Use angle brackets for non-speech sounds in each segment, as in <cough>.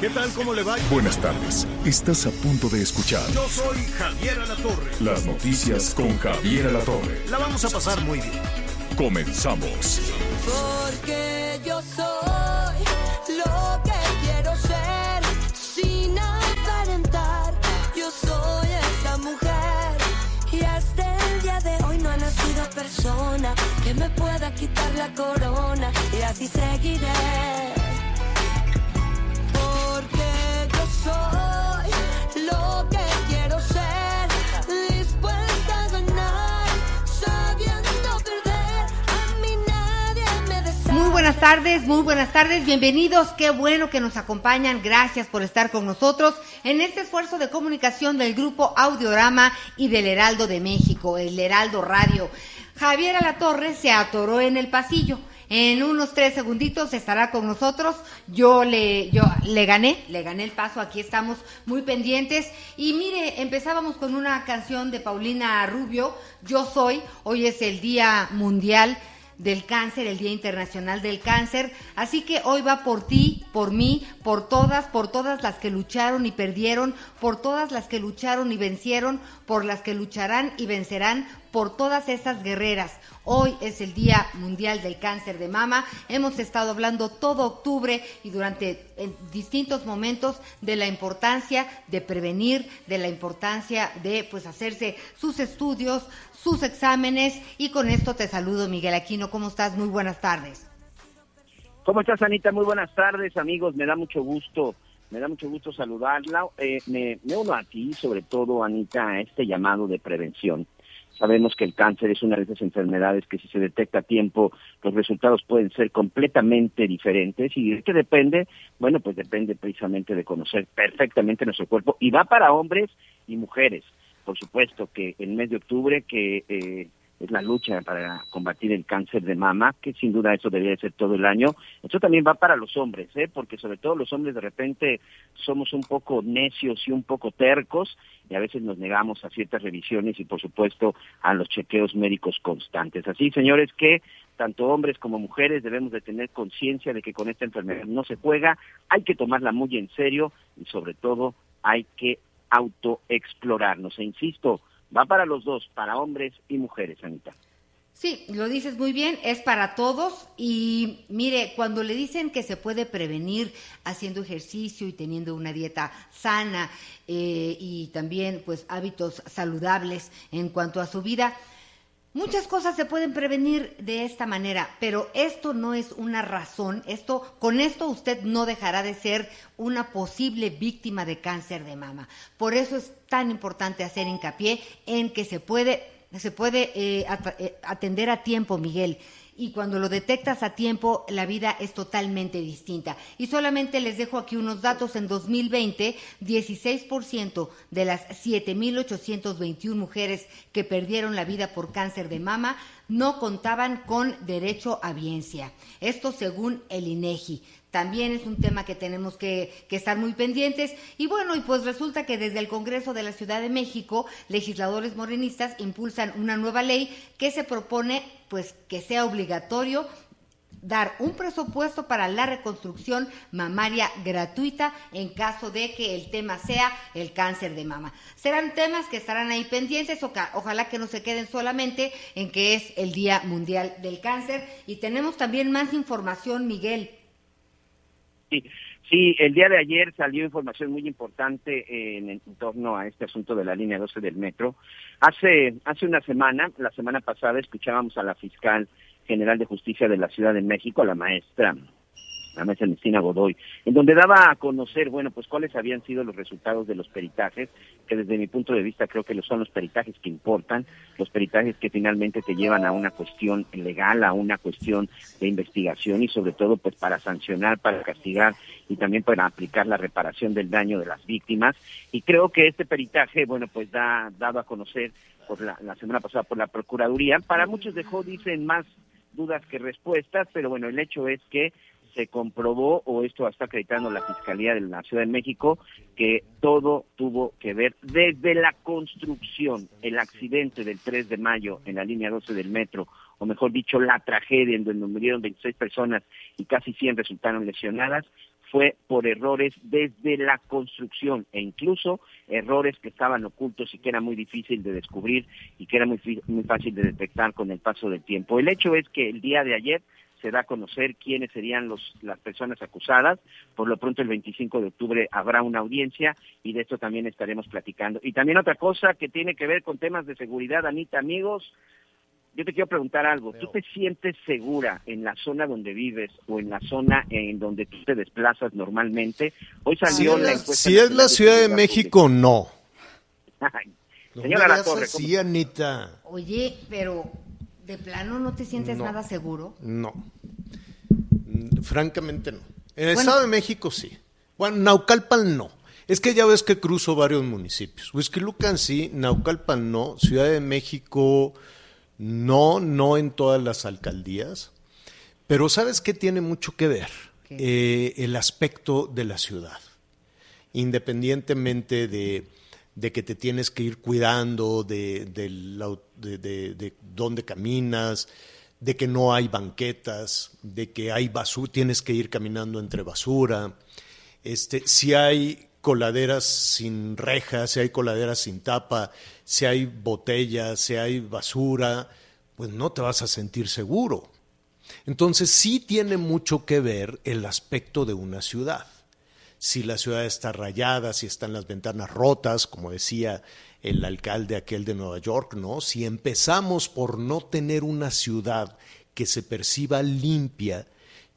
¿Qué tal? ¿Cómo le va? Buenas tardes. Estás a punto de escuchar Yo soy Javier Alatorre. las noticias con Javier Alatorre. La vamos a pasar muy bien. Comenzamos. Porque yo soy lo que quiero ser sin aparentar. Yo soy esa mujer y hasta el día de hoy no ha nacido persona que me pueda quitar la corona y así seguiré. Soy lo que quiero ser, dispuesta a ganar, sabiendo perder. A nadie me. Muy buenas tardes, muy buenas tardes, bienvenidos, qué bueno que nos acompañan, gracias por estar con nosotros en este esfuerzo de comunicación del grupo Audiorama y del Heraldo de México, el Heraldo Radio. Javier Alatorre se atoró en el pasillo. En unos tres segunditos estará con nosotros. Yo le, yo le gané, le gané el paso. Aquí estamos muy pendientes. Y mire, empezábamos con una canción de Paulina Rubio. Yo soy. Hoy es el Día Mundial del cáncer, el Día Internacional del Cáncer. Así que hoy va por ti, por mí, por todas, por todas las que lucharon y perdieron, por todas las que lucharon y vencieron, por las que lucharán y vencerán, por todas esas guerreras. Hoy es el Día Mundial del Cáncer de Mama. Hemos estado hablando todo octubre y durante en distintos momentos de la importancia de prevenir, de la importancia de pues hacerse sus estudios, sus exámenes y con esto te saludo Miguel Aquino. ¿Cómo estás? Muy buenas tardes. ¿Cómo estás, Anita? Muy buenas tardes, amigos. Me da mucho gusto, me da mucho gusto saludarla. Eh, me, uno a ti, sobre todo, Anita, a este llamado de prevención. Sabemos que el cáncer es una de esas enfermedades que si se detecta a tiempo, los resultados pueden ser completamente diferentes. ¿Y de qué depende? Bueno, pues depende precisamente de conocer perfectamente nuestro cuerpo. Y va para hombres y mujeres. Por supuesto que el mes de octubre, que eh, es la lucha para combatir el cáncer de mama, que sin duda eso debería ser todo el año. Eso también va para los hombres, ¿eh? porque sobre todo los hombres de repente somos un poco necios y un poco tercos y a veces nos negamos a ciertas revisiones y por supuesto a los chequeos médicos constantes. Así, señores, que tanto hombres como mujeres debemos de tener conciencia de que con esta enfermedad no se juega, hay que tomarla muy en serio y sobre todo hay que autoexplorarnos. E insisto, va para los dos, para hombres y mujeres, Anita. Sí, lo dices muy bien, es para todos y mire, cuando le dicen que se puede prevenir haciendo ejercicio y teniendo una dieta sana eh, y también pues hábitos saludables en cuanto a su vida, Muchas cosas se pueden prevenir de esta manera, pero esto no es una razón. Esto, con esto usted no dejará de ser una posible víctima de cáncer de mama. Por eso es tan importante hacer hincapié en que se puede, se puede eh, eh, atender a tiempo, Miguel. Y cuando lo detectas a tiempo, la vida es totalmente distinta. Y solamente les dejo aquí unos datos. En 2020, 16% de las 7.821 mujeres que perdieron la vida por cáncer de mama no contaban con derecho a biencia. Esto según el INEGI. También es un tema que tenemos que, estar muy pendientes. Y bueno, y pues resulta que desde el Congreso de la Ciudad de México, legisladores morenistas impulsan una nueva ley que se propone pues que sea obligatorio dar un presupuesto para la reconstrucción mamaria gratuita en caso de que el tema sea el cáncer de mama. Serán temas que estarán ahí pendientes, ojalá que no se queden solamente en que es el Día Mundial del Cáncer. Y tenemos también más información, Miguel. Sí, sí, el día de ayer salió información muy importante en, en torno a este asunto de la línea 12 del metro. Hace, hace una semana, la semana pasada, escuchábamos a la fiscal general de justicia de la Ciudad de México, la maestra la mesa Ernestina Godoy, en donde daba a conocer, bueno, pues cuáles habían sido los resultados de los peritajes, que desde mi punto de vista creo que son los peritajes que importan, los peritajes que finalmente te llevan a una cuestión legal, a una cuestión de investigación y sobre todo pues para sancionar, para castigar y también para aplicar la reparación del daño de las víctimas. Y creo que este peritaje, bueno, pues da dado a conocer por la, la semana pasada por la Procuraduría. Para muchos dejó, dicen, más dudas que respuestas, pero bueno, el hecho es que se comprobó, o esto está acreditando la Fiscalía de la Ciudad de México, que todo tuvo que ver desde la construcción, el accidente del 3 de mayo en la línea 12 del metro, o mejor dicho, la tragedia en donde murieron 26 personas y casi 100 resultaron lesionadas, fue por errores desde la construcción e incluso errores que estaban ocultos y que era muy difícil de descubrir y que era muy, muy fácil de detectar con el paso del tiempo. El hecho es que el día de ayer se da a conocer quiénes serían los, las personas acusadas. Por lo pronto, el 25 de octubre habrá una audiencia y de esto también estaremos platicando. Y también otra cosa que tiene que ver con temas de seguridad, Anita, amigos. Yo te quiero preguntar algo. ¿Tú te sientes segura en la zona donde vives o en la zona en donde tú te desplazas normalmente? Hoy salió si la es, encuesta. Si es la Ciudad de México, no. <laughs> no Señora La Torre. Sí, Anita. Oye, pero ¿De plano no te sientes no, nada seguro? No. Francamente no. En el bueno, Estado de México sí. Bueno, Naucalpan no. Es que ya ves que cruzo varios municipios. Huizquilucan sí, Naucalpan no, Ciudad de México no, no en todas las alcaldías. Pero ¿sabes qué tiene mucho que ver? Eh, el aspecto de la ciudad. Independientemente de de que te tienes que ir cuidando de, de, la, de, de, dónde caminas, de que no hay banquetas, de que hay basura, tienes que ir caminando entre basura, este, si hay coladeras sin rejas, si hay coladeras sin tapa, si hay botellas, si hay basura, pues no te vas a sentir seguro. Entonces sí tiene mucho que ver el aspecto de una ciudad si la ciudad está rayada, si están las ventanas rotas, como decía el alcalde aquel de Nueva York, ¿no? Si empezamos por no tener una ciudad que se perciba limpia,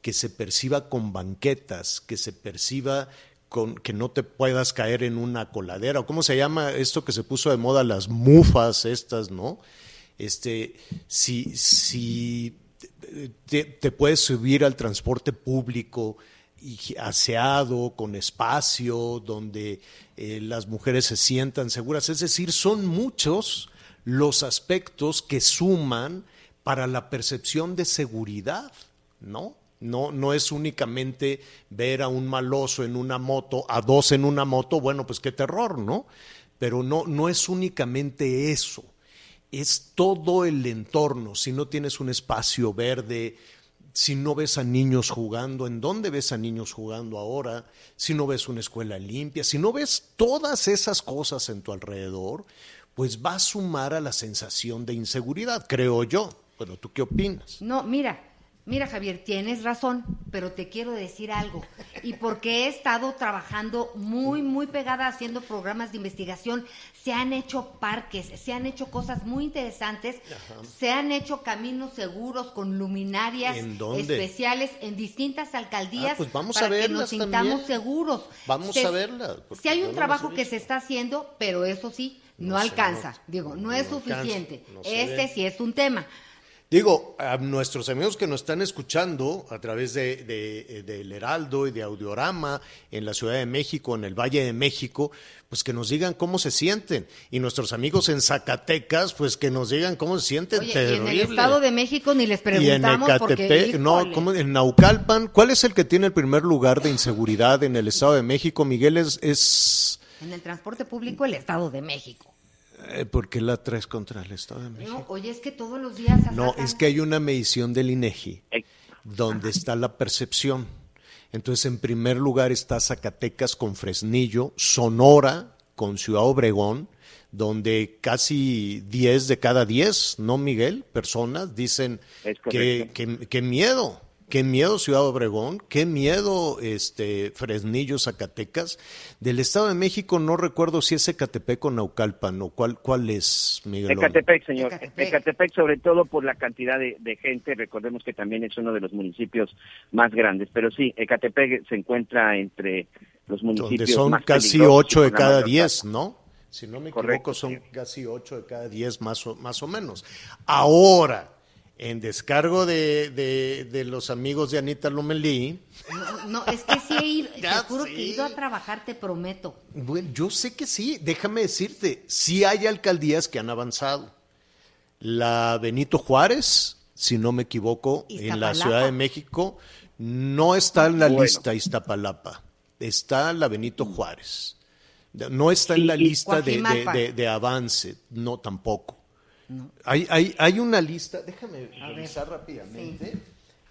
que se perciba con banquetas, que se perciba con que no te puedas caer en una coladera, o cómo se llama esto que se puso de moda, las mufas estas, ¿no? Este, si, si te, te puedes subir al transporte público, aseado, con espacio, donde eh, las mujeres se sientan seguras. Es decir, son muchos los aspectos que suman para la percepción de seguridad, ¿no? No, no es únicamente ver a un maloso en una moto, a dos en una moto, bueno, pues qué terror, ¿no? Pero no, no es únicamente eso, es todo el entorno. Si no tienes un espacio verde, si no ves a niños jugando, ¿en dónde ves a niños jugando ahora? Si no ves una escuela limpia, si no ves todas esas cosas en tu alrededor, pues va a sumar a la sensación de inseguridad, creo yo. Bueno, ¿tú qué opinas? No, mira, Mira, Javier, tienes razón, pero te quiero decir algo. Y porque he estado trabajando muy, muy pegada haciendo programas de investigación, se han hecho parques, se han hecho cosas muy interesantes, Ajá. se han hecho caminos seguros con luminarias especiales en distintas alcaldías ah, pues vamos para a que nos sintamos también. seguros. Vamos se, a verlas. Si hay un trabajo que se está haciendo, pero eso sí, no, alcanza. Digo, no, No es suficiente. este sí es un tema. Digo, a nuestros amigos que nos están escuchando a través de, de- del Heraldo y de Audiorama en la Ciudad de México, en el Valle de México, pues que nos digan cómo se sienten. Y nuestros amigos en Zacatecas, pues que nos digan cómo se sienten. Oye, y en el. Estado de México ni les Y en preguntamos porque, Ecatepec, no. ¿cómo? en Naucalpan, ¿cuál es el que tiene el primer lugar de inseguridad en el Estado de México? Miguel es, es En el transporte público, el Estado de México. Eh, ¿por qué la traes contra el Estado de México? No, oye, es que todos los días No, es que hay una medición del INEGI donde está la percepción. Entonces, en primer lugar está Zacatecas con Fresnillo, Sonora con Ciudad Obregón, donde casi 10 de cada 10, ¿no, Miguel? Personas dicen Es que, que, que miedo, qué miedo Ciudad Obregón, qué miedo este Fresnillo, Zacatecas. Del Estado de México no recuerdo si es Ecatepec o Naucalpan o cuál, cuál es, Miguel. Ecatepec, señor. Ecatepec. Ecatepec. sobre todo por la cantidad de, de gente, recordemos que también es uno de los municipios más grandes, pero sí, Ecatepec se encuentra entre los municipios donde son más casi peligrosos ocho y de con la cada mayor diez, tasa. ¿no? Si no me Correcto, equivoco, son sí. casi ocho de cada diez más o, más o menos. Ahora, en descargo de, de, de los amigos de Anita Lomelí, No, no, es que sí he ido, <laughs> te juro que he ido a trabajar, te prometo. bueno, yo sé que sí, déjame decirte, sí hay alcaldías que han avanzado. La Benito Juárez, si no me equivoco, en la. Ciudad de México, no está en la Bueno. lista Iztapalapa, está la Benito Juárez. No está en la lista de, de- Coajimalpa. de- de avance, no tampoco. Hay, hay, hay una lista, déjame revisar rápidamente,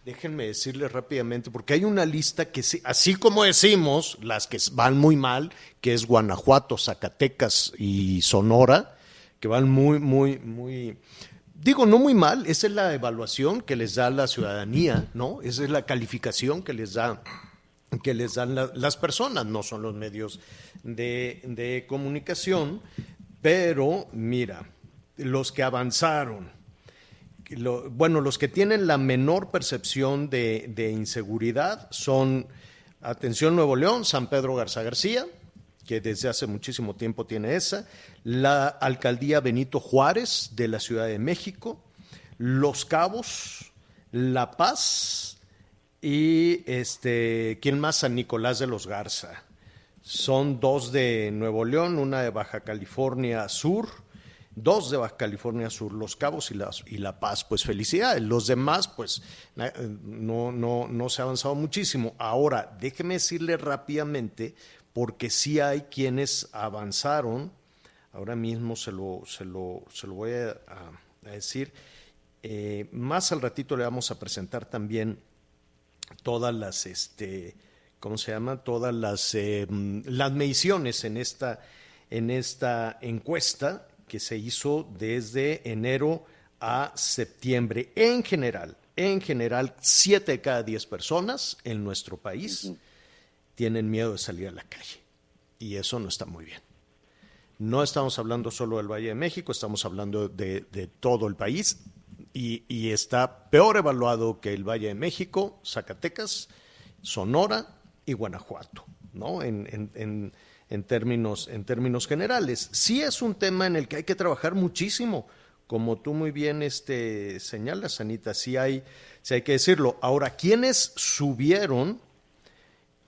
déjenme decirles rápidamente, porque hay una lista que, sí- así como decimos, las que van muy mal, que es Guanajuato, Zacatecas y Sonora, que van muy, muy, muy, digo, no muy mal, esa es la evaluación que les da la ciudadanía, ¿no? Esa es la calificación que les da que les dan la- las personas, no son los medios de, de comunicación, pero mira, los que avanzaron, bueno, los que tienen la menor percepción de, de inseguridad son, atención Nuevo León, San Pedro Garza García, que desde hace muchísimo tiempo tiene esa, la alcaldía Benito Juárez de la Ciudad de México, Los Cabos, La Paz y este, ¿quién más? San Nicolás de los Garza. Son dos de Nuevo León, una de Baja California Sur, dos de Baja California Sur, Los Cabos y, las, y La Paz. Pues felicidades. Los demás, pues na- no, no, no se ha avanzado muchísimo. Ahora, déjeme decirle rápidamente, porque sí hay quienes avanzaron. Ahora mismo se lo, se lo, se lo voy a, decir. Eh, más al ratito le vamos a presentar también todas las, este, ¿cómo se llama? Todas las, eh, las mediciones en esta, en esta encuesta que se hizo desde enero a septiembre. En general, en general, siete de cada diez personas en nuestro país tienen miedo de salir a la calle. Y eso no está muy bien. No estamos hablando solo del Valle de México, estamos hablando de, de todo el país y, y está peor evaluado que el Valle de México, Zacatecas, Sonora y Guanajuato, ¿no? En, en- en- en términos, en términos generales. Sí es un tema en el que hay que trabajar muchísimo, como tú muy bien este, señalas, Anita, sí hay, sí hay que decirlo. Ahora, ¿quiénes subieron?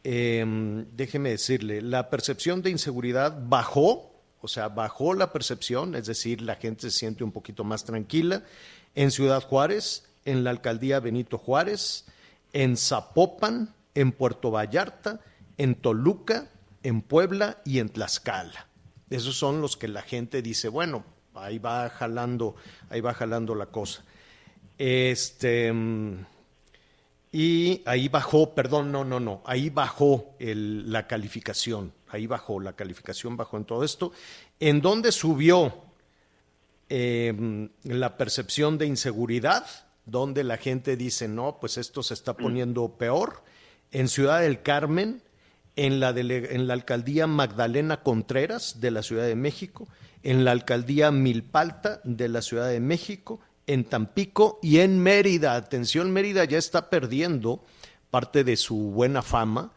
eh, déjeme decirle, la percepción de inseguridad bajó, o sea, bajó la percepción, es decir, la gente se siente un poquito más tranquila en Ciudad Juárez, en la alcaldía Benito Juárez, en Zapopan, en Puerto Vallarta, en Toluca, en Puebla y en Tlaxcala. Esos son los que la gente dice, bueno, ahí va jalando, ahí va jalando la cosa. Este, mm, y ahí bajó, perdón, no, no, no, ahí bajó el- la calificación, ahí bajó, la calificación bajó en todo esto. ¿En dónde subió eh, la percepción de inseguridad? Donde la gente dice, no, pues esto se está poniendo peor. En Ciudad del Carmen, en la, dele- en la alcaldía Magdalena Contreras de la Ciudad de México, en la alcaldía Milpalta de la Ciudad de México, en Tampico y en Mérida. Atención, Mérida ya está perdiendo parte de su buena fama,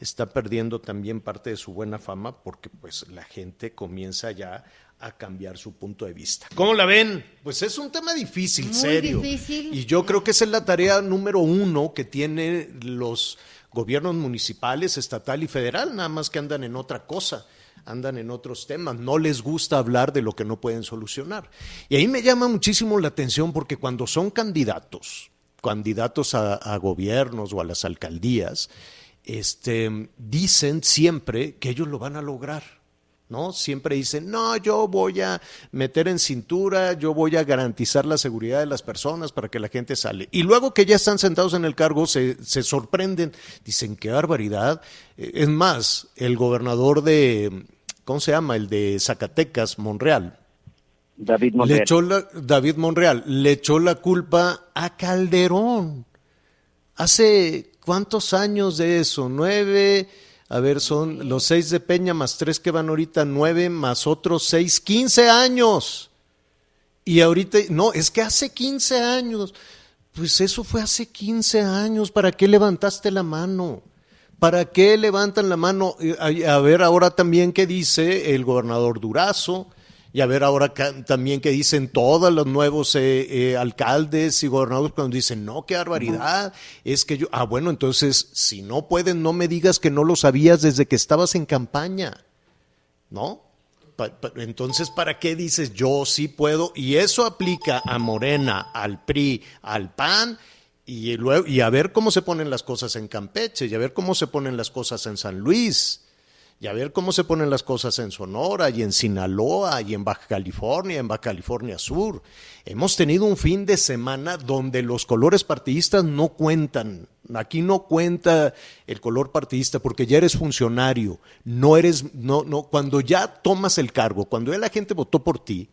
está perdiendo también parte de su buena fama porque pues la gente comienza ya a cambiar su punto de vista. ¿Cómo la ven? Pues es un tema difícil, Muy serio. difícil. Y yo creo que esa es la tarea número uno que tienen los gobiernos municipales, estatal y federal, nada más que andan en otra cosa, andan en otros temas, no les gusta hablar de lo que no pueden solucionar. Y ahí me llama muchísimo la atención porque cuando son candidatos, candidatos a, gobiernos o a las alcaldías, este, dicen siempre que ellos lo van a lograr. ¿No? Siempre dicen, no, yo voy a meter en cintura, yo voy a garantizar la seguridad de las personas para que la gente sale. Y luego que ya están sentados en el cargo, se, se sorprenden, dicen, qué barbaridad. Eh, Es más, el gobernador de, ¿cómo se llama? El de Zacatecas, Monreal, David le Monreal. echó la, David Monreal le echó la culpa a Calderón. Hace cuántos años de eso, nueve, a ver, son los seis de Peña más tres que van ahorita, nueve más otros seis, quince años. Y ahorita, no, es que hace quince años. Pues eso fue hace quince años. ¿Para qué levantaste la mano? ¿Para qué levantan la mano? A ver ahora también qué dice el gobernador Durazo. Y a ver ahora también qué dicen todos los nuevos eh, eh, alcaldes y gobernadores cuando dicen, no, qué barbaridad, es que yo, ah, bueno, entonces, si no pueden, no me digas que no lo sabías desde que estabas en campaña, ¿no? Pa- pa- entonces, ¿para qué dices yo sí puedo? Y eso aplica a Morena, al PRI, al PAN, y, luego, y a ver cómo se ponen las cosas en Campeche, y a ver cómo se ponen las cosas en San Luis, y a ver cómo se ponen las cosas en Sonora, y en Sinaloa, y en Baja California, en Baja California Sur. Hemos tenido un fin de semana donde los colores partidistas no cuentan. Aquí no cuenta el color partidista porque ya eres funcionario, no eres, no, no, cuando ya tomas el cargo, cuando ya la gente votó por ti,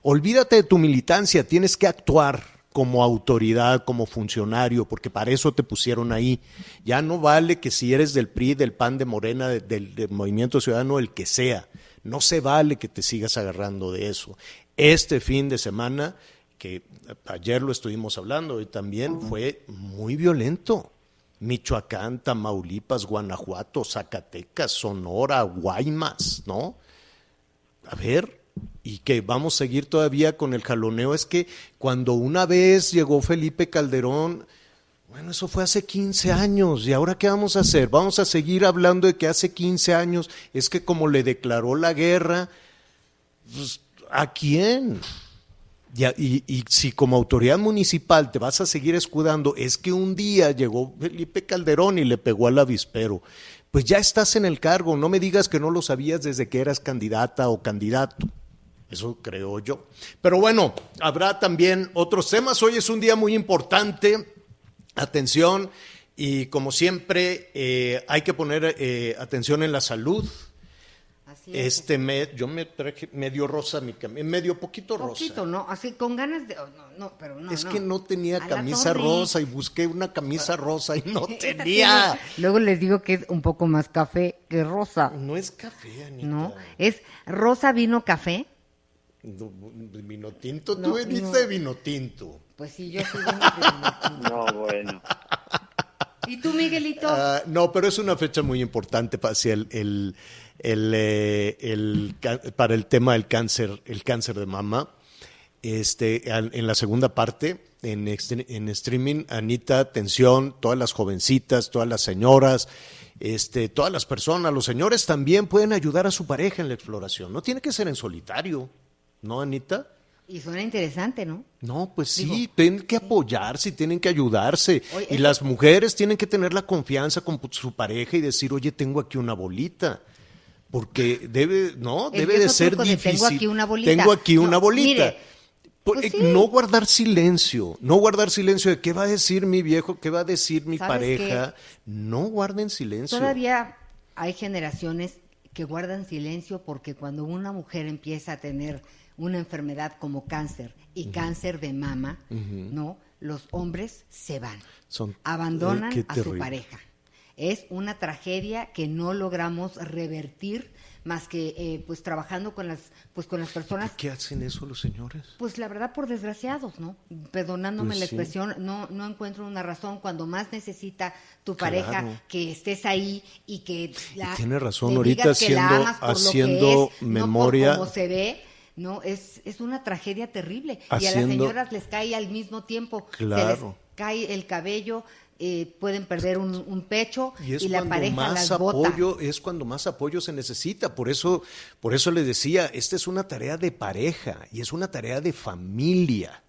olvídate de tu militancia, tienes que actuar como autoridad, como funcionario, porque para eso te pusieron ahí. Ya no vale que si eres del PRI, del PAN, de Morena, de- del, Movimiento Ciudadano, el que sea. No se vale que te sigas agarrando de eso. Este fin de semana, que ayer lo estuvimos hablando y también fue muy violento. Michoacán, Tamaulipas, Guanajuato, Zacatecas, Sonora, Guaymas, ¿no? A ver, y que vamos a seguir todavía con el jaloneo, es que cuando una vez llegó Felipe Calderón, bueno, eso fue hace 15 años, ¿y ahora qué vamos a hacer? Vamos a seguir hablando de que hace 15 años es que como le declaró la guerra, pues, ¿a quién? Y, y- y si como autoridad municipal te vas a seguir escudando, es que un día llegó Felipe Calderón y le pegó al avispero. Pues ya estás en el cargo, no me digas que no lo sabías desde que eras candidata o candidato. Eso creo yo. Pero bueno, habrá también otros temas. Hoy es un día muy importante. Atención. Y como siempre, eh, hay que poner eh, atención en la salud. Así es. Este me, yo me traje medio rosa mi cami- medio poquito rosa. Poquito, ¿no? Así con ganas de. oh, no, no, pero no. es que no tenía A camisa rosa y busqué una camisa rosa y no <laughs> tenía. Luego les digo que es un poco más café que rosa. No es café, Anita. ¿No? Es rosa vino café. No, vino tinto, No, tú veniste no. de vino tinto. Pues sí, yo sí vino de- No, bueno. ¿Y tú, Miguelito? Ah, no, pero es una fecha muy importante para, el, el- el, eh, el para el tema del cáncer, el cáncer de mama. Este, en la segunda parte, en, en streaming, Anita, atención, todas las jovencitas, todas las señoras, este, todas las personas, los señores también pueden ayudar a su pareja en la exploración. No tiene que ser en solitario, ¿no, Anita? Y suena interesante, ¿no? No, pues sí, Digo, tienen que apoyarse, tienen que ayudarse. Oye, y las mujeres tienen que tener la confianza con su pareja y decir, oye, tengo aquí una bolita. Porque debe, no, debe de ser de difícil. tengo aquí una bolita. Tengo aquí No, una bolita. mire, pues eh, sí. No guardar silencio, no guardar silencio de qué va a decir mi viejo, qué va a decir mi ¿Sabes pareja. No guarden silencio. Todavía hay generaciones que guardan silencio porque cuando una mujer empieza a tener una enfermedad como cáncer y cáncer de mama, ¿no? Los hombres se van, Son- abandonan eh, qué a su pareja. Es una tragedia que no logramos revertir más que eh, pues trabajando con las pues con las personas ¿Por qué hacen eso los señores? pues la verdad por desgraciados, ¿no? Perdonándome Pues la sí. expresión, no, no encuentro una razón cuando más necesita tu Claro. pareja que estés ahí y que la, tiene razón, ahorita haciendo- haciendo memoria. No por cómo se ve, no, es, es una tragedia terrible. Y a las señoras les cae al mismo tiempo, se les Claro. cae el cabello, eh, pueden perder un, un pecho Y es la cuando pareja más las bota. apoyo, es cuando más apoyo se necesita. Por eso, por eso les decía, esta es una tarea de pareja y es una tarea de familia,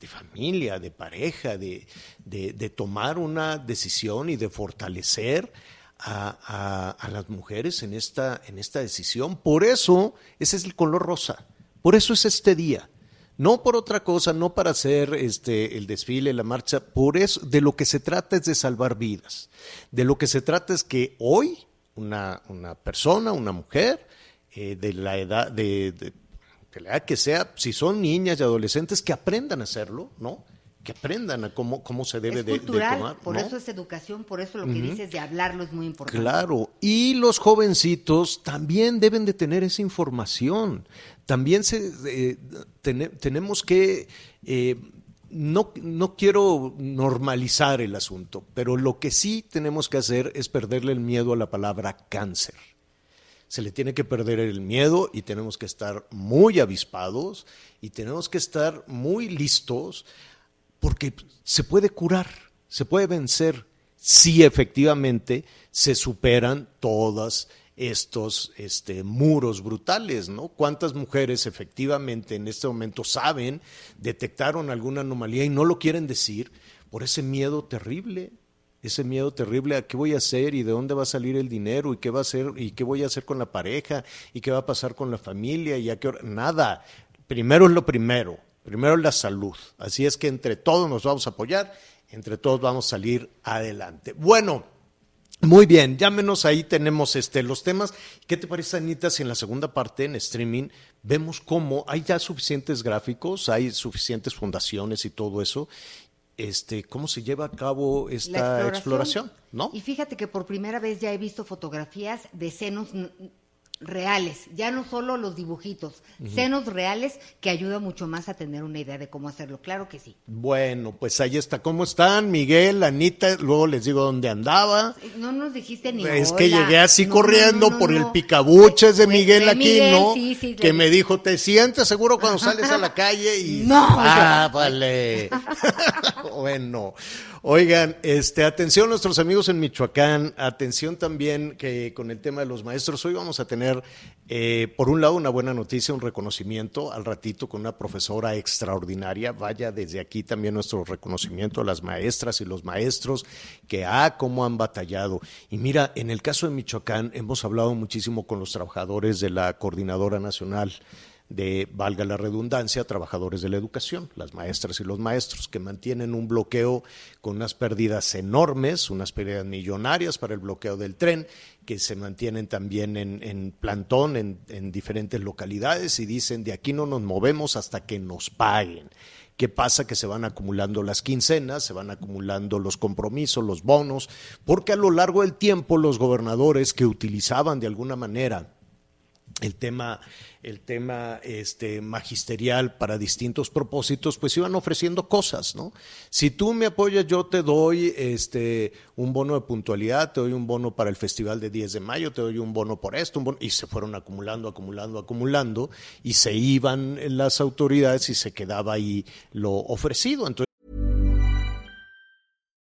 de familia, de pareja, de, de- de tomar una decisión y de fortalecer a, a- a las mujeres en esta, en esta decisión. Por eso, ese es el color rosa. Por eso es este día. No por otra cosa, no para hacer este, el desfile, la marcha, por eso de lo que se trata es de salvar vidas. De lo que se trata es que hoy una, una persona, una mujer, eh, de la edad, de, de- de la edad que sea, si son niñas y adolescentes, que aprendan a hacerlo, ¿no? que aprendan a cómo, cómo se debe es de, de tomar. por ¿no? eso es educación, por eso lo que dices de hablarlo es muy importante. Claro, y los jovencitos también deben de tener esa información. También eh, tene- tenemos que, eh, no, no quiero normalizar el asunto, pero lo que sí tenemos que hacer es perderle el miedo a la palabra cáncer. Se le tiene que perder el miedo y tenemos que estar muy avispados y tenemos que estar muy listos porque se puede curar, se puede vencer si efectivamente se superan todos estos este, muros brutales, ¿no? ¿Cuántas mujeres efectivamente en este momento saben, detectaron alguna anomalía y no lo quieren decir por ese miedo terrible? Ese miedo terrible a qué voy a hacer y de dónde va a salir el dinero y qué va a hacer y qué voy a hacer con la pareja y qué va a pasar con la familia y a qué hora. Nada. Primero es lo primero. Primero la salud. Así es que entre todos nos vamos a apoyar, entre todos vamos a salir adelante. Bueno, muy bien, llámenos ahí, tenemos este, los temas. ¿Qué te parece, Anita, si en la segunda parte, en streaming, vemos cómo hay ya suficientes gráficos, hay suficientes fundaciones y todo eso? Este, ¿Cómo se lleva a cabo esta La exploración? ¿No? Y fíjate que por primera vez ya he visto fotografías de senos reales, ya no solo los dibujitos, senos reales que ayuda mucho más a tener una idea de cómo hacerlo. Claro que sí. Bueno, pues ahí está. ¿Cómo están, Miguel, Anita? Luego les digo dónde andaba. No nos dijiste ni Es hola. que llegué así No, corriendo no, no, por el picabuches de Miguel aquí, Miguel, ¿no? sí, sí, que me dijo, ¿te sientes seguro cuando <laughs> sales a la calle? Y No, ah, vale. <laughs> <laughs> bueno, oigan, este, atención nuestros amigos en Michoacán, atención también que con el tema de los maestros, hoy vamos a tener, eh, por un lado, una buena noticia, un reconocimiento al ratito con una profesora extraordinaria. Vaya desde aquí también nuestro reconocimiento a las maestras y los maestros que, ah, cómo han batallado. Y mira, en el caso de Michoacán, hemos hablado muchísimo con los trabajadores de la Coordinadora Nacional de, valga la redundancia, trabajadores de la educación, las maestras y los maestros, que mantienen un bloqueo con unas pérdidas enormes, unas pérdidas millonarias para el bloqueo del tren, que se mantienen también en, plantón en, en diferentes localidades y dicen, de aquí no nos movemos hasta que nos paguen. ¿Qué pasa? Que se van acumulando las quincenas, se van acumulando los compromisos, los bonos, porque a lo largo del tiempo los gobernadores que utilizaban de alguna manera el tema, el tema este, magisterial para distintos propósitos, pues iban ofreciendo cosas, ¿no? Si tú me apoyas, yo te doy este, un bono de puntualidad, te doy un bono para el Festival de 10 de mayo, te doy un bono por esto, un bono, y se fueron acumulando, acumulando, acumulando, y se iban las autoridades y se quedaba ahí lo ofrecido. Entonces,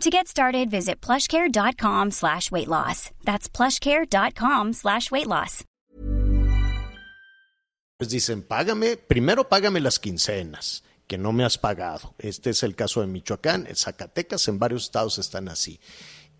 To get started, visit plushcare.com slash weight loss. That's plushcare.com slash weight loss. pues dicen, págame, primero págame las quincenas, que no me has pagado. Este es el caso de Michoacán, en Zacatecas, en varios estados están así.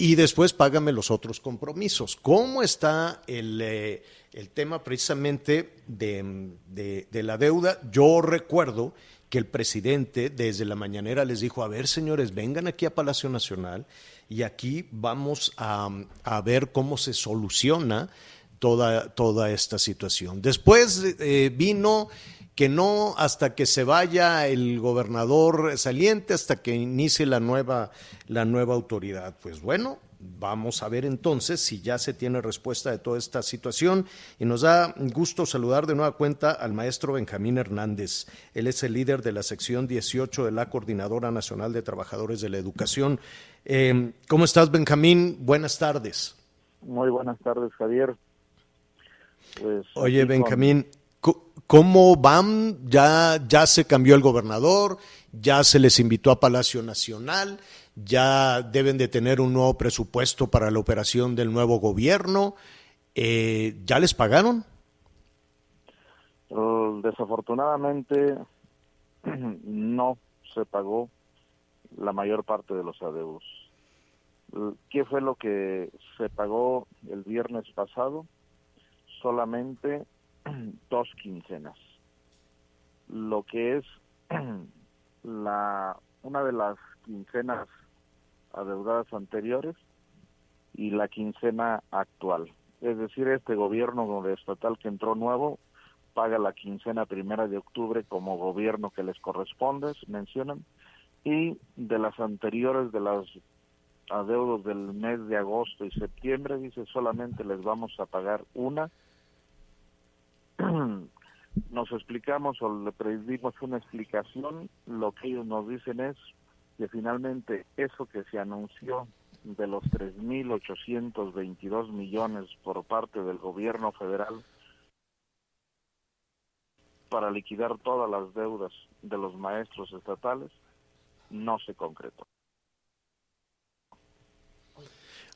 Y después págame los otros compromisos. ¿Cómo está el, eh, el tema precisamente de, de- de la deuda? Yo recuerdo que el presidente desde la mañanera les dijo, a ver señores, vengan aquí a Palacio Nacional y aquí vamos a, a ver cómo se soluciona toda, toda esta situación. Después eh, vino que no hasta que se vaya el gobernador saliente, hasta que inicie la nueva, la nueva autoridad. Pues bueno, vamos a ver entonces si ya se tiene respuesta de toda esta situación. Y nos da gusto saludar de nueva cuenta al maestro Benjamín Hernández. Él es el líder de la sección 18 de la Coordinadora Nacional de Trabajadores de la Educación. Eh, ¿Cómo estás, Benjamín? Buenas tardes. Muy buenas tardes, Javier. Pues, Oye, Benjamín, ¿cómo van? Ya, ya se cambió el gobernador, ya se les invitó a Palacio Nacional, ya deben de tener un nuevo presupuesto para la operación del nuevo gobierno. Eh, ¿Ya les pagaron? eh, desafortunadamente <clears throat> no se pagó la mayor parte de los adeudos. ¿Qué fue lo que se pagó el viernes pasado? Solamente <clears throat> dos quincenas. Lo que es <clears throat> la una de las quincenas adeudadas anteriores y la quincena actual. Es decir, este gobierno estatal que entró nuevo paga la quincena primera de octubre como gobierno que les corresponde, mencionan, y de las anteriores, de las adeudos del mes de agosto y septiembre, dice, solamente les vamos a pagar una. <clears throat> nos explicamos o le pedimos una explicación, lo que ellos nos dicen es que finalmente eso que se anunció de los 3.822 millones por parte del gobierno federal para liquidar todas las deudas de los maestros estatales no se concretó.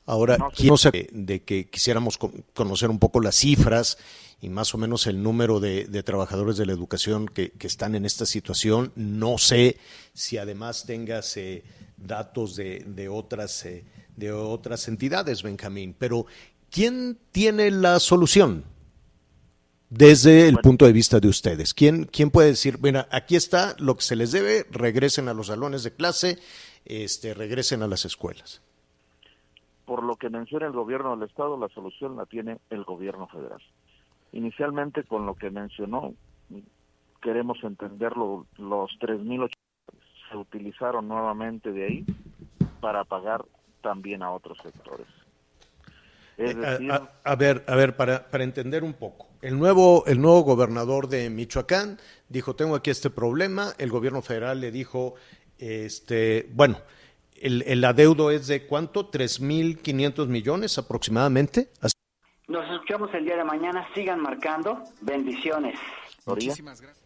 Ahora, no sé de que quisiéramos conocer un poco las cifras y más o menos el número de, trabajadores de la educación que, están en esta situación. No sé si además tengas eh, datos de, otras, eh, de otras entidades, Benjamín, pero ¿quién tiene la solución? Desde el punto de vista de ustedes, ¿quién, ¿quién puede decir, mira, aquí está lo que se les debe, regresen a los salones de clase, este, regresen a las escuelas? Por lo que menciona el gobierno del Estado, la solución la tiene el gobierno federal. Inicialmente, con lo que mencionó, queremos entenderlo, los 3.800 se utilizaron nuevamente de ahí para pagar también a otros sectores. Es eh, decir, a, ver, a ver, para, para entender un poco. El nuevo, el nuevo gobernador de Michoacán dijo, tengo aquí este problema. El gobierno federal le dijo, este, bueno, el, el adeudo es de cuánto, 3.500 millones aproximadamente. Nos escuchamos el día de mañana. Sigan marcando. Bendiciones. Muchísimas gracias.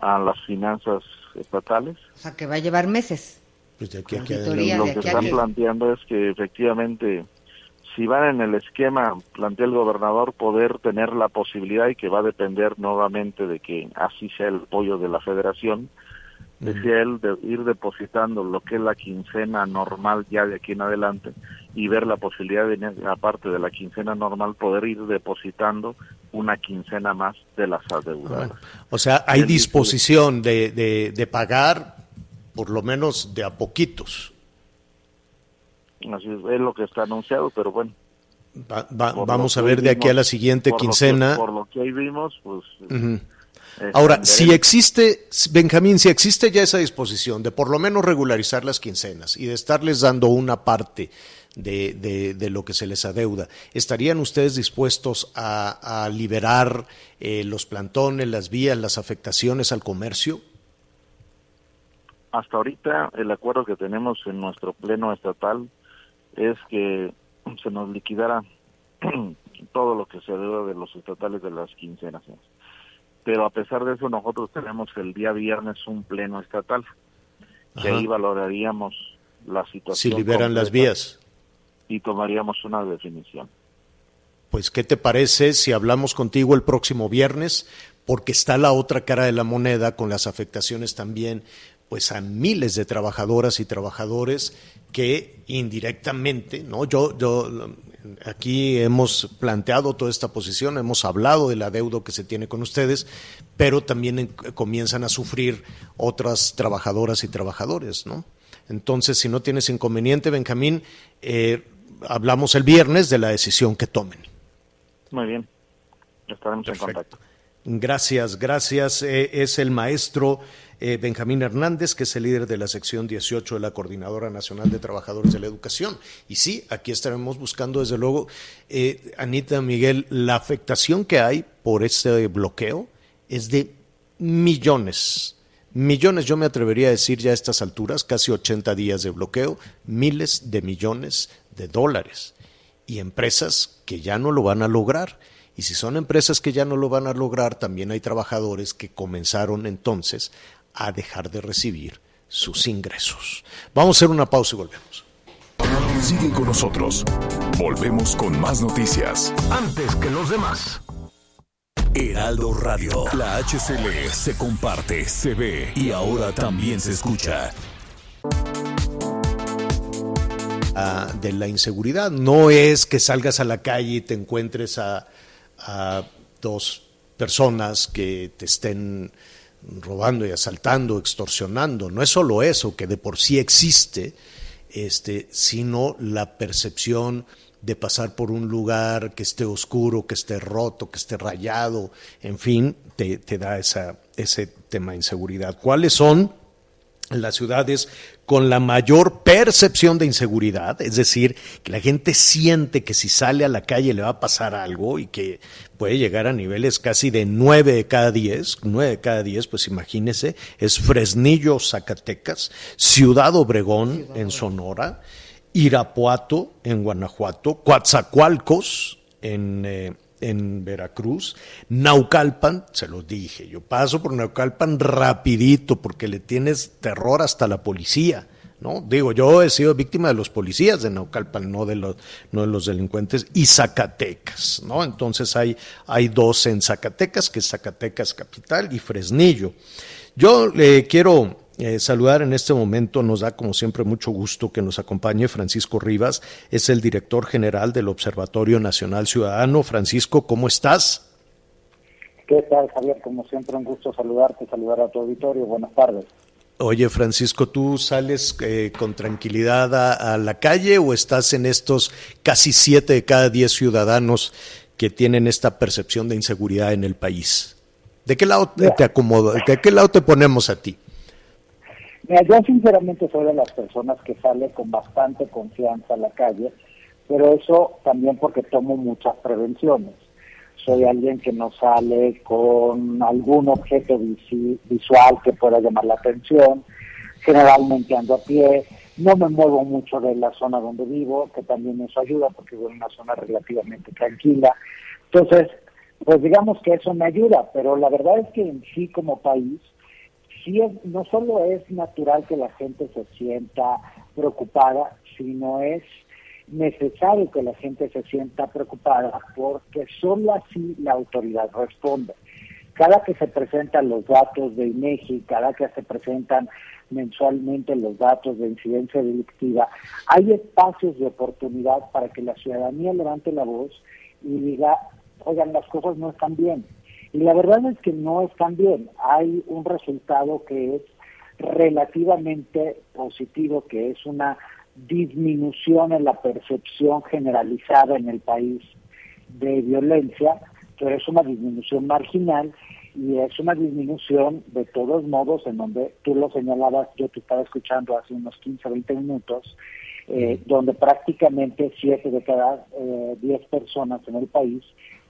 A las finanzas estatales. O sea, que va a llevar meses. Pues de aquí a aquí Lo que están planteando es que efectivamente, si van en el esquema, plantea el gobernador, poder tener la posibilidad y que va a depender nuevamente de que así sea el apoyo de la federación, decía él, de ir depositando lo que es la quincena normal ya de aquí en adelante y ver la posibilidad de, aparte de la quincena normal, poder ir depositando una quincena más de las adeudadas. o sea, hay disposición de, de, pagar por lo menos de a poquitos. Así es, lo que está anunciado, pero bueno. vamos a ver de aquí a la siguiente quincena. por lo que ahí vimos, pues... Ahora, si existe, Benjamín, si existe ya esa disposición de por lo menos regularizar las quincenas y de estarles dando una parte de, de, lo que se les adeuda, ¿estarían ustedes dispuestos a, liberar eh, los plantones, las vías, las afectaciones al comercio? Hasta ahorita el acuerdo que tenemos en nuestro pleno estatal es que se nos liquidara <clears throat> todo lo que se adeuda de los estatales de las quincenas pero a pesar de eso nosotros tenemos el día viernes un pleno estatal que ahí valoraríamos la situación. Si liberan las vías. Y tomaríamos una definición. Pues, ¿qué te parece si hablamos contigo el próximo viernes? Porque está la otra cara de la moneda con las afectaciones también pues a miles de trabajadoras y trabajadores que indirectamente, ¿no? Yo, yo aquí hemos planteado toda esta posición, hemos hablado del adeudo que se tiene con ustedes, pero también comienzan a sufrir otras trabajadoras y trabajadores, ¿no? Entonces, si no tienes inconveniente, Benjamín, eh, hablamos el viernes de la decisión que tomen. Muy bien, estaremos en contacto. Gracias, gracias. Eh, es el maestro eh, Benjamín Hernández, que es el líder de la sección 18 de la Coordinadora Nacional de Trabajadores de la Educación. Y sí, aquí estaremos buscando, desde luego, eh, Anita Miguel, la afectación que hay por este bloqueo es de millones. Millones, yo me atrevería a decir ya a estas alturas, casi 80 días de bloqueo, miles de millones de dólares. Y empresas que ya no lo van a lograr. Y si son empresas que ya no lo van a lograr, también hay trabajadores que comenzaron entonces a dejar de recibir sus ingresos. Vamos a hacer una pausa y volvemos. Sigue con nosotros. Volvemos con más noticias. Antes que los demás. Heraldo Radio. La HCL se comparte, se ve y ahora también se escucha. ah, de la inseguridad. No es que salgas a la calle y te encuentres a, a dos personas que te estén robando y asaltando, extorsionando. No es solo eso, que de por sí existe, este, sino la percepción de pasar por un lugar que esté oscuro, que esté roto, que esté rayado, en fin, te, da esa, ese tema de inseguridad. ¿Cuáles son las ciudades con la mayor percepción de inseguridad, es decir, que la gente siente que si sale a la calle le va a pasar algo y que puede llegar a niveles casi de nueve de cada diez, nueve de cada diez, pues imagínese, es Fresnillo, Zacatecas, Ciudad Obregón en Sonora, Irapuato en Guanajuato, Coatzacoalcos en, eh, en Veracruz, Naucalpan, se lo dije, yo paso por Naucalpan rapidito porque le tienes terror hasta la policía. ¿no? Digo, yo he sido víctima de los policías de Naucalpan, no de los, no de los delincuentes, y Zacatecas, ¿no? Entonces hay, hay dos en Zacatecas, que es Zacatecas Capital y Fresnillo. Yo le quiero eh, saludar en este momento, nos da como siempre mucho gusto que nos acompañe Francisco Rivas, es el director general del Observatorio Nacional Ciudadano. Francisco, ¿cómo estás? ¿Qué tal, Javier? Como siempre, un gusto saludarte, saludar a tu auditorio. Buenas tardes. Oye, Francisco, ¿tú sales eh, con tranquilidad a, a, la calle o estás en estos casi siete de cada diez ciudadanos que tienen esta percepción de inseguridad en el país? ¿De qué lado te, te acomodo? ¿De qué lado te ponemos a ti? Mira, yo sinceramente soy de las personas que sale con bastante confianza a la calle, pero eso también porque tomo muchas prevenciones. Soy alguien que no sale con algún objeto visual que pueda llamar la atención, generalmente ando a pie, no me muevo mucho de la zona donde vivo, que también eso ayuda porque vivo en una zona relativamente tranquila. Entonces, pues digamos que eso me ayuda, pero la verdad es que en sí como país, sí es, no solo es natural que la gente se sienta preocupada, sino es necesario que la gente se sienta preocupada porque solo así la autoridad responde. Cada que se presentan los datos de INEGI, cada que se presentan mensualmente los datos de incidencia delictiva, hay espacios de oportunidad para que la ciudadanía levante la voz y diga, oigan, las cosas no están bien. Y la verdad es que no están bien. Hay un resultado que es relativamente positivo, que es una disminución en la percepción generalizada en el país de violencia, pero es una disminución marginal y es una disminución de todos modos en donde tú lo señalabas, yo te estaba escuchando hace unos 15 o 20 minutos, eh, donde prácticamente 7 de cada 10 eh, personas en el país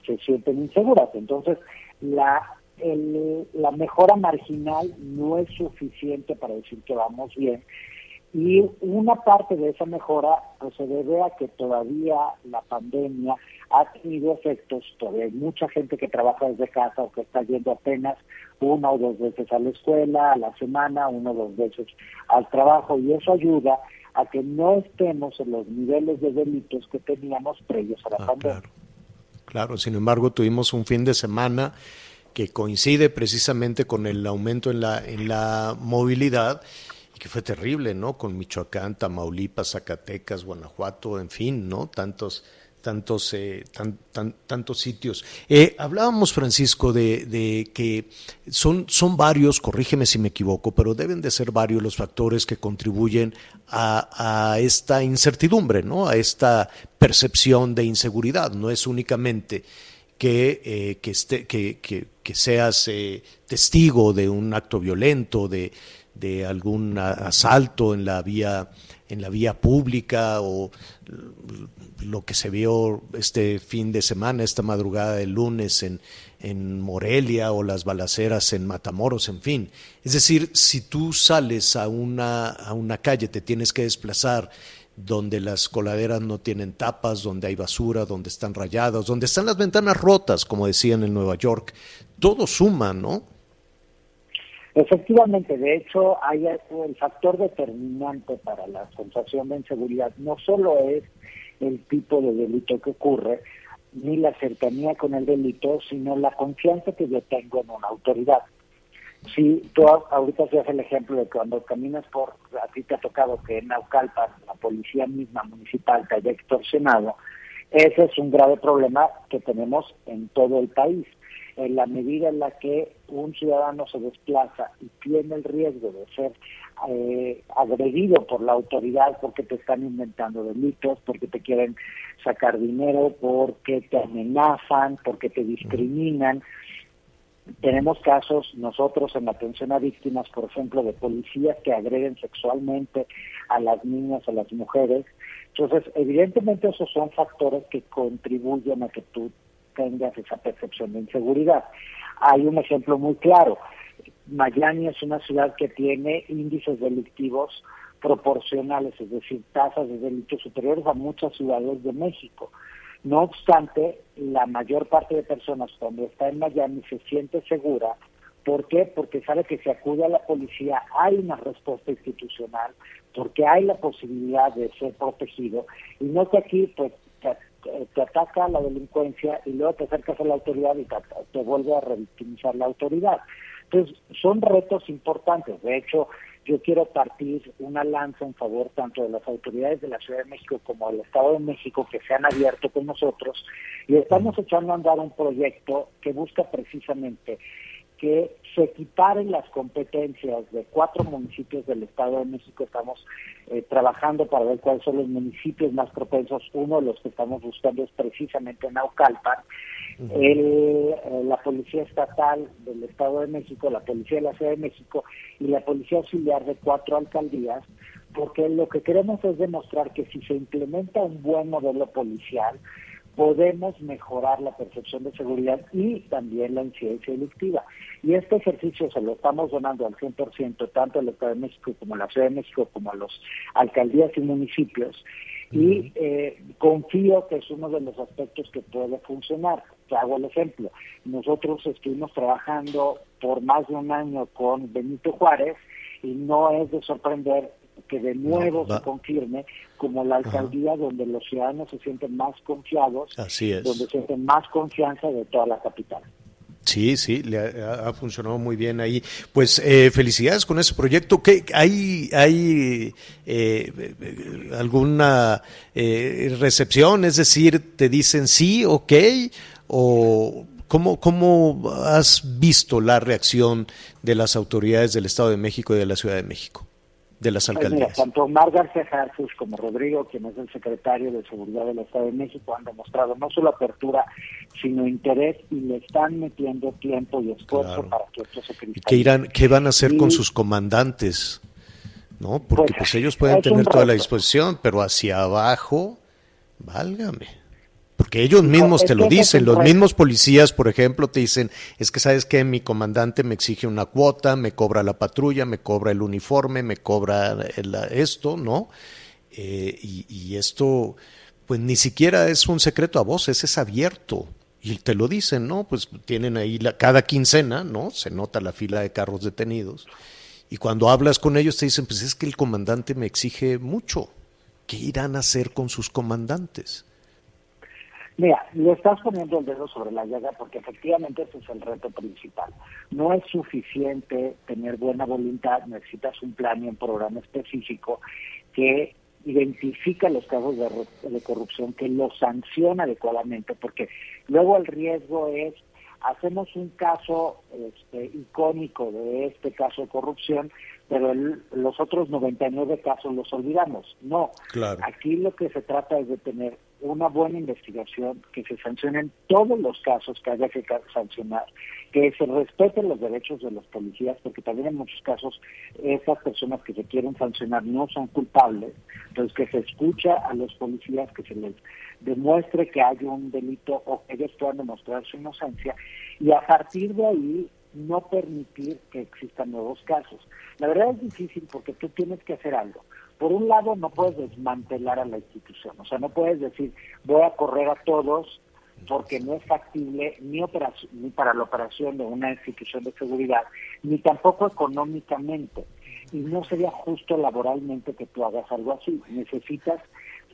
se sienten inseguras. Entonces, la, el, la mejora marginal no es suficiente para decir que vamos bien. Y una parte de esa mejora pues, se debe a que todavía la pandemia ha tenido efectos, todavía hay mucha gente que trabaja desde casa o que está yendo apenas una o dos veces a la escuela, a la semana, una o dos veces al trabajo, y eso ayuda a que no estemos en los niveles de delitos que teníamos previos a la ah, pandemia. Claro. Claro, sin embargo, tuvimos un fin de semana que coincide precisamente con el aumento en la, en la movilidad y que fue terrible, ¿no? Con Michoacán, Tamaulipas, Zacatecas, Guanajuato, en fin, ¿no? Tantos, tantos, eh, tan, tan, tantos sitios. Eh, hablábamos, Francisco, de, de, que son, son varios, corrígeme si me equivoco, pero deben de ser varios los factores que contribuyen a, a esta incertidumbre, ¿no? A esta percepción de inseguridad. No es únicamente que, eh, que, esté, que, que, que seas eh, testigo de un acto violento, de, de algún asalto en la vía en la vía pública o lo que se vio este fin de semana, esta madrugada del lunes en, en Morelia o las balaceras en Matamoros, en fin. Es decir, si tú sales a una, a una calle, te tienes que desplazar donde las coladeras no tienen tapas, donde hay basura, donde están rayadas, donde están las ventanas rotas, como decían en Nueva York, todo suma, ¿no? Efectivamente, de hecho, hay el factor determinante para la sensación de inseguridad no solo es el tipo de delito que ocurre, ni la cercanía con el delito, sino la confianza que yo tengo en una autoridad. Sí, tú ahorita hacías el ejemplo de cuando caminas por, a ti te ha tocado que en Naucalpan la policía misma municipal te haya extorsionado, ese es un grave problema que tenemos en todo el país. En la medida en la que un ciudadano se desplaza y tiene el riesgo de ser eh, agredido por la autoridad porque te están inventando delitos, porque te quieren sacar dinero, porque te amenazan, porque te discriminan, tenemos casos nosotros en la atención a víctimas, por ejemplo, de policías que agreden sexualmente a las niñas, a las mujeres. Entonces, evidentemente esos son factores que contribuyen a que tú tengas esa percepción de inseguridad. Hay un ejemplo muy claro. Miami es una ciudad que tiene índices delictivos proporcionales, es decir, tasas de delitos superiores a muchas ciudades de México. No obstante, la mayor parte de personas cuando está en Miami se siente segura. ¿Por qué? Porque sabe que si acude a la policía hay una respuesta institucional, porque hay la posibilidad de ser protegido y no que aquí pues te, ataca la delincuencia y luego te acercas a la autoridad y te, te vuelve a revictimizar la autoridad. Entonces, son retos importantes. De hecho, yo quiero partir una lanza en favor tanto de las autoridades de la Ciudad de México como del Estado de México que se han abierto con nosotros y estamos echando a andar un proyecto que busca precisamente que se equiparen las competencias de cuatro municipios del Estado de México. Estamos eh, trabajando para ver cuáles son los municipios más propensos. Uno de los que estamos buscando es precisamente Naucalpan. El, eh, la Policía Estatal del Estado de México, la Policía de la Ciudad de México y la Policía Auxiliar de cuatro alcaldías, porque lo que queremos es demostrar que si se implementa un buen modelo policial, podemos mejorar la percepción de seguridad y también la incidencia delictiva. Y este ejercicio se lo estamos donando al 100%, tanto al Estado de México como a la Ciudad de México, como a los alcaldías y municipios. Y eh, confío que es uno de los aspectos que puede funcionar. Te hago el ejemplo. Nosotros estuvimos trabajando por más de un año con Benito Juárez y no es de sorprender que de nuevo se confirme como la alcaldía donde los ciudadanos se sienten más confiados, Así es. donde sienten más confianza de toda la capital. Sí, sí, le ha, ha funcionado muy bien ahí. Pues eh, felicidades con ese proyecto. ¿Qué, ¿Hay, hay eh, alguna eh, recepción? Es decir, ¿te dicen sí, ok? ¿O cómo, cómo has visto la reacción de las autoridades del Estado de México y de la Ciudad de México? De las Pues mira, alcaldías. tanto Omar García Harfuch como Rodrigo, quien es el secretario de Seguridad del Estado de México, han demostrado no solo apertura, sino interés y le están metiendo tiempo y esfuerzo Claro. para que esto se ¿Y cristalice. qué, irán, qué van a hacer con sus comandantes? ¿No? Porque Pues, pues ellos pueden tener toda la disposición, pero hacia abajo, válgame. Porque ellos mismos te lo dicen, los mismos policías, por ejemplo, te dicen, es que sabes que mi comandante me exige una cuota, me cobra la patrulla, me cobra el uniforme, me cobra el- esto, ¿no? Eh, y, y esto, pues ni siquiera es un secreto a voces, es abierto. Y te lo dicen, ¿no? Pues tienen ahí la, cada quincena, ¿no? Se nota la fila de carros detenidos. Y cuando hablas con ellos te dicen, pues es que el comandante me exige mucho. ¿Qué irán a hacer con sus comandantes? Mira, le estás poniendo el dedo sobre la llaga porque efectivamente ese es el reto principal. No es suficiente tener buena voluntad, necesitas un plan y un programa específico que identifica los casos de, de corrupción, que los sanciona adecuadamente, porque luego el riesgo es hacemos un caso este, icónico de este caso de corrupción, pero el- los otros 99 casos los olvidamos. No, Claro. aquí lo que se trata es de tener una buena investigación, que se sancionen todos los casos que haya que sancionar, que se respeten los derechos de los policías, porque también en muchos casos esas personas que se quieren sancionar no son culpables, entonces que se escucha a los policías, que se les demuestre que hay un delito o que ellos puedan demostrar su inocencia y a partir de ahí no permitir que existan nuevos casos. La verdad es difícil porque tú tienes que hacer algo. Por un lado, no puedes desmantelar a la institución, o sea, no puedes decir voy a correr a todos porque no es factible ni, ni para la operación de una institución de seguridad, ni tampoco económicamente. Y no sería justo laboralmente que tú hagas algo así. Necesitas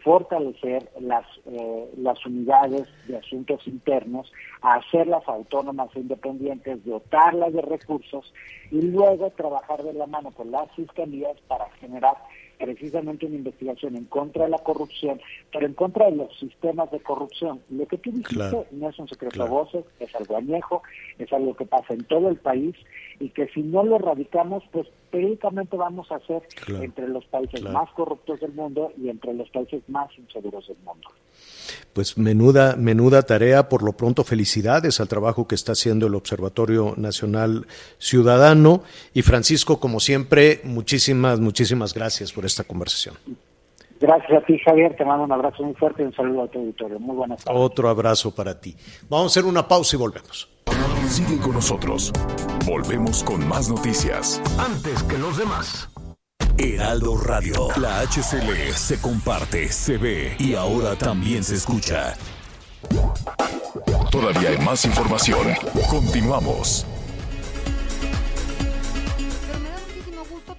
fortalecer las, eh, las unidades de asuntos internos, hacerlas autónomas e independientes, dotarlas de recursos y luego trabajar de la mano con las fiscalías para generar precisamente una investigación en contra de la corrupción, pero en contra de los sistemas de corrupción. Lo que tú dijiste Claro. no es un secreto Claro. a voces, es algo añejo, es algo que pasa en todo el país y que si no lo erradicamos, pues periódicamente vamos a ser Claro. entre los países más corruptos del mundo y entre los países más inseguros del mundo. Pues menuda, menuda tarea. Por lo pronto, felicidades al trabajo que está haciendo el Observatorio Nacional Ciudadano. Y Francisco, como siempre, muchísimas, muchísimas gracias por esta conversación. Gracias a ti, Javier. Te mando un abrazo muy fuerte y un saludo a tu auditorio. Muy buenas tardes. Otro abrazo para ti. Vamos a hacer una pausa y volvemos. Sigue con nosotros. Volvemos con más noticias. Antes que los demás. Heraldo Radio. La HCL se comparte, se ve y ahora también se escucha. Todavía hay más información. Continuamos.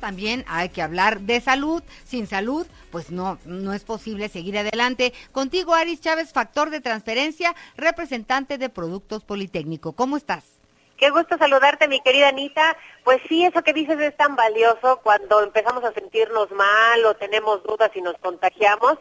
También hay que hablar de salud. Sin salud, pues no, no es posible seguir adelante. Contigo, Aris Chávez, factor de transferencia, representante de Productos Politécnico. ¿Cómo estás? Qué gusto saludarte, mi querida Anita. Pues sí, eso que dices es tan valioso cuando empezamos a sentirnos mal o tenemos dudas y nos contagiamos.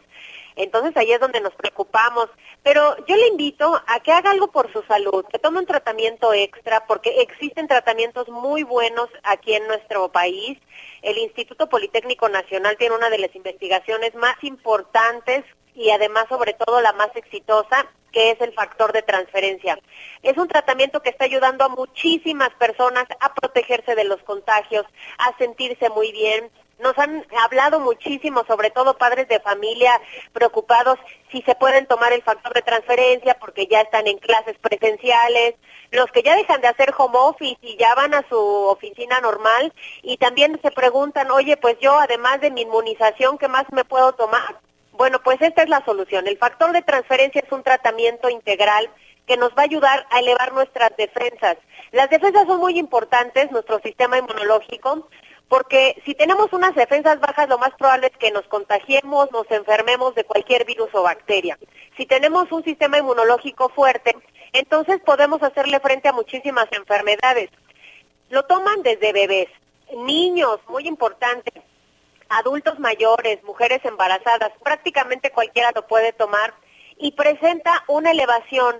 Entonces ahí es donde nos preocupamos. Pero yo le invito a que haga algo por su salud, que tome un tratamiento extra, porque existen tratamientos muy buenos aquí en nuestro país. El Instituto Politécnico Nacional tiene una de las investigaciones más importantes y además sobre todo la más exitosa, que es el factor de transferencia. Es un tratamiento que está ayudando a muchísimas personas a protegerse de los contagios, a sentirse muy bien. Nos han hablado muchísimo, sobre todo padres de familia preocupados si se pueden tomar el factor de transferencia porque ya están en clases presenciales, los que ya dejan de hacer home office y ya van a su oficina normal y también se preguntan, oye, pues yo además de mi inmunización, ¿qué más me puedo tomar? Bueno, pues esta es la solución. El factor de transferencia es un tratamiento integral que nos va a ayudar a elevar nuestras defensas. Las defensas son muy importantes, nuestro sistema inmunológico, porque si tenemos unas defensas bajas, lo más probable es que nos contagiemos, nos enfermemos de cualquier virus o bacteria. Si tenemos un sistema inmunológico fuerte, entonces podemos hacerle frente a muchísimas enfermedades. Lo toman desde bebés, niños, muy importante, adultos mayores, mujeres embarazadas, prácticamente cualquiera lo puede tomar y presenta una elevación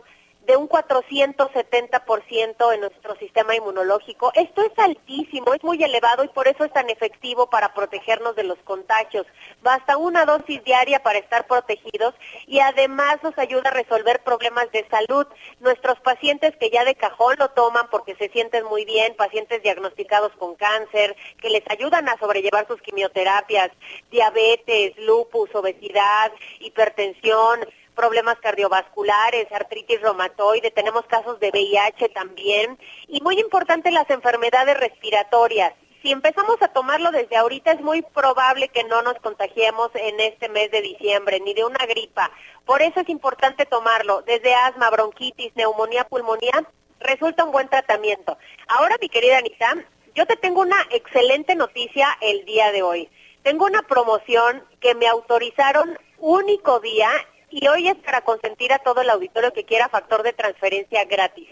de un 470% en nuestro sistema inmunológico. Esto es altísimo, es muy elevado y por eso es tan efectivo para protegernos de los contagios. Basta una dosis diaria para estar protegidos y además nos ayuda a resolver problemas de salud. Nuestros pacientes que ya de cajón lo toman porque se sienten muy bien, pacientes diagnosticados con cáncer, que les ayudan a sobrellevar sus quimioterapias, diabetes, lupus, obesidad, hipertensión, problemas cardiovasculares, artritis reumatoide, tenemos casos de VIH también y muy importante las enfermedades respiratorias. Si empezamos a tomarlo desde ahorita es muy probable que no nos contagiemos en este mes de diciembre ni de una gripa. Por eso es importante tomarlo desde asma, bronquitis, neumonía, pulmonía, resulta un buen tratamiento. Ahora, mi querida Anita, yo te tengo una excelente noticia el día de hoy. Tengo una promoción que me autorizaron único día y hoy es para consentir a todo el auditorio que quiera factor de transferencia gratis.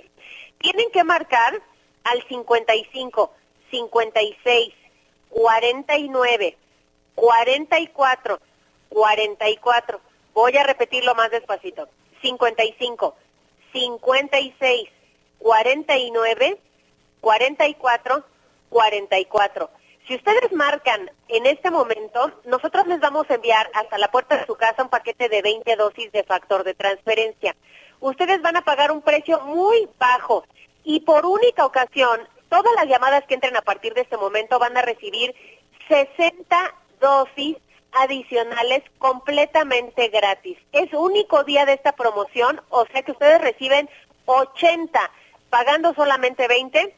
Tienen que marcar al 55 56 49 44 44. Voy a repetirlo más despacito. 55 56 49 44 44. Si ustedes marcan en este momento, nosotros les vamos a enviar hasta la puerta de su casa un paquete de 20 dosis de factor de transferencia. Ustedes van a pagar un precio muy bajo y por única ocasión, todas las llamadas que entren a partir de este momento van a recibir 60 dosis adicionales completamente gratis. Es único día de esta promoción, o sea que ustedes reciben 80 pagando solamente 20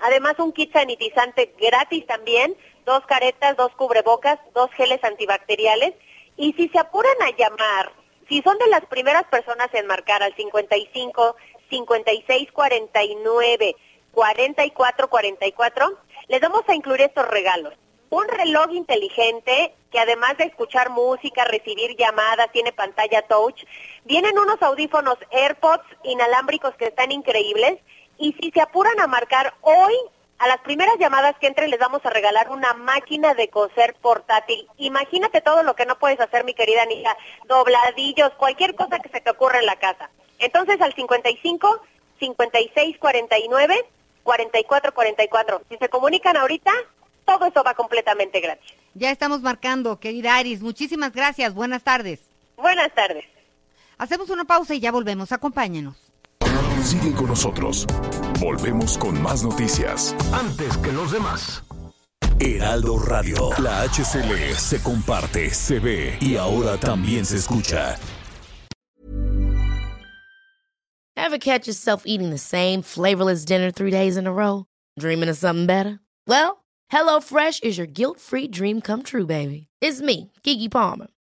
Además, un kit sanitizante gratis también, dos caretas, dos cubrebocas, dos geles antibacteriales. Y si se apuran a llamar, si son de las primeras personas en marcar al 55, 56, 49, 44, 44, les vamos a incluir estos regalos. un reloj inteligente que además de escuchar música, recibir llamadas, tiene pantalla touch. Vienen unos audífonos AirPods inalámbricos que están increíbles y si se apuran a marcar hoy, a las primeras llamadas que entren les vamos a regalar una máquina de coser portátil. Imagínate todo lo que no puedes hacer, mi querida Anita, dobladillos, cualquier cosa que se te ocurra en la casa. Entonces al 55 56 49 44 44. Si se comunican ahorita, todo eso va completamente gratis. Ya estamos marcando, querida Aris. Muchísimas gracias. Buenas tardes. Buenas tardes. Hacemos una pausa y ya volvemos. Acompáñenos. Sigue con nosotros. Volvemos con más noticias. Antes que los demás. Heraldo Radio. La HCL se comparte, se ve y ahora también se escucha. Ever catch yourself eating the same flavorless dinner three days in a row? Dreaming of something better? Well, HelloFresh is your guilt-free dream come true, baby. It's me, Kiki Palmer.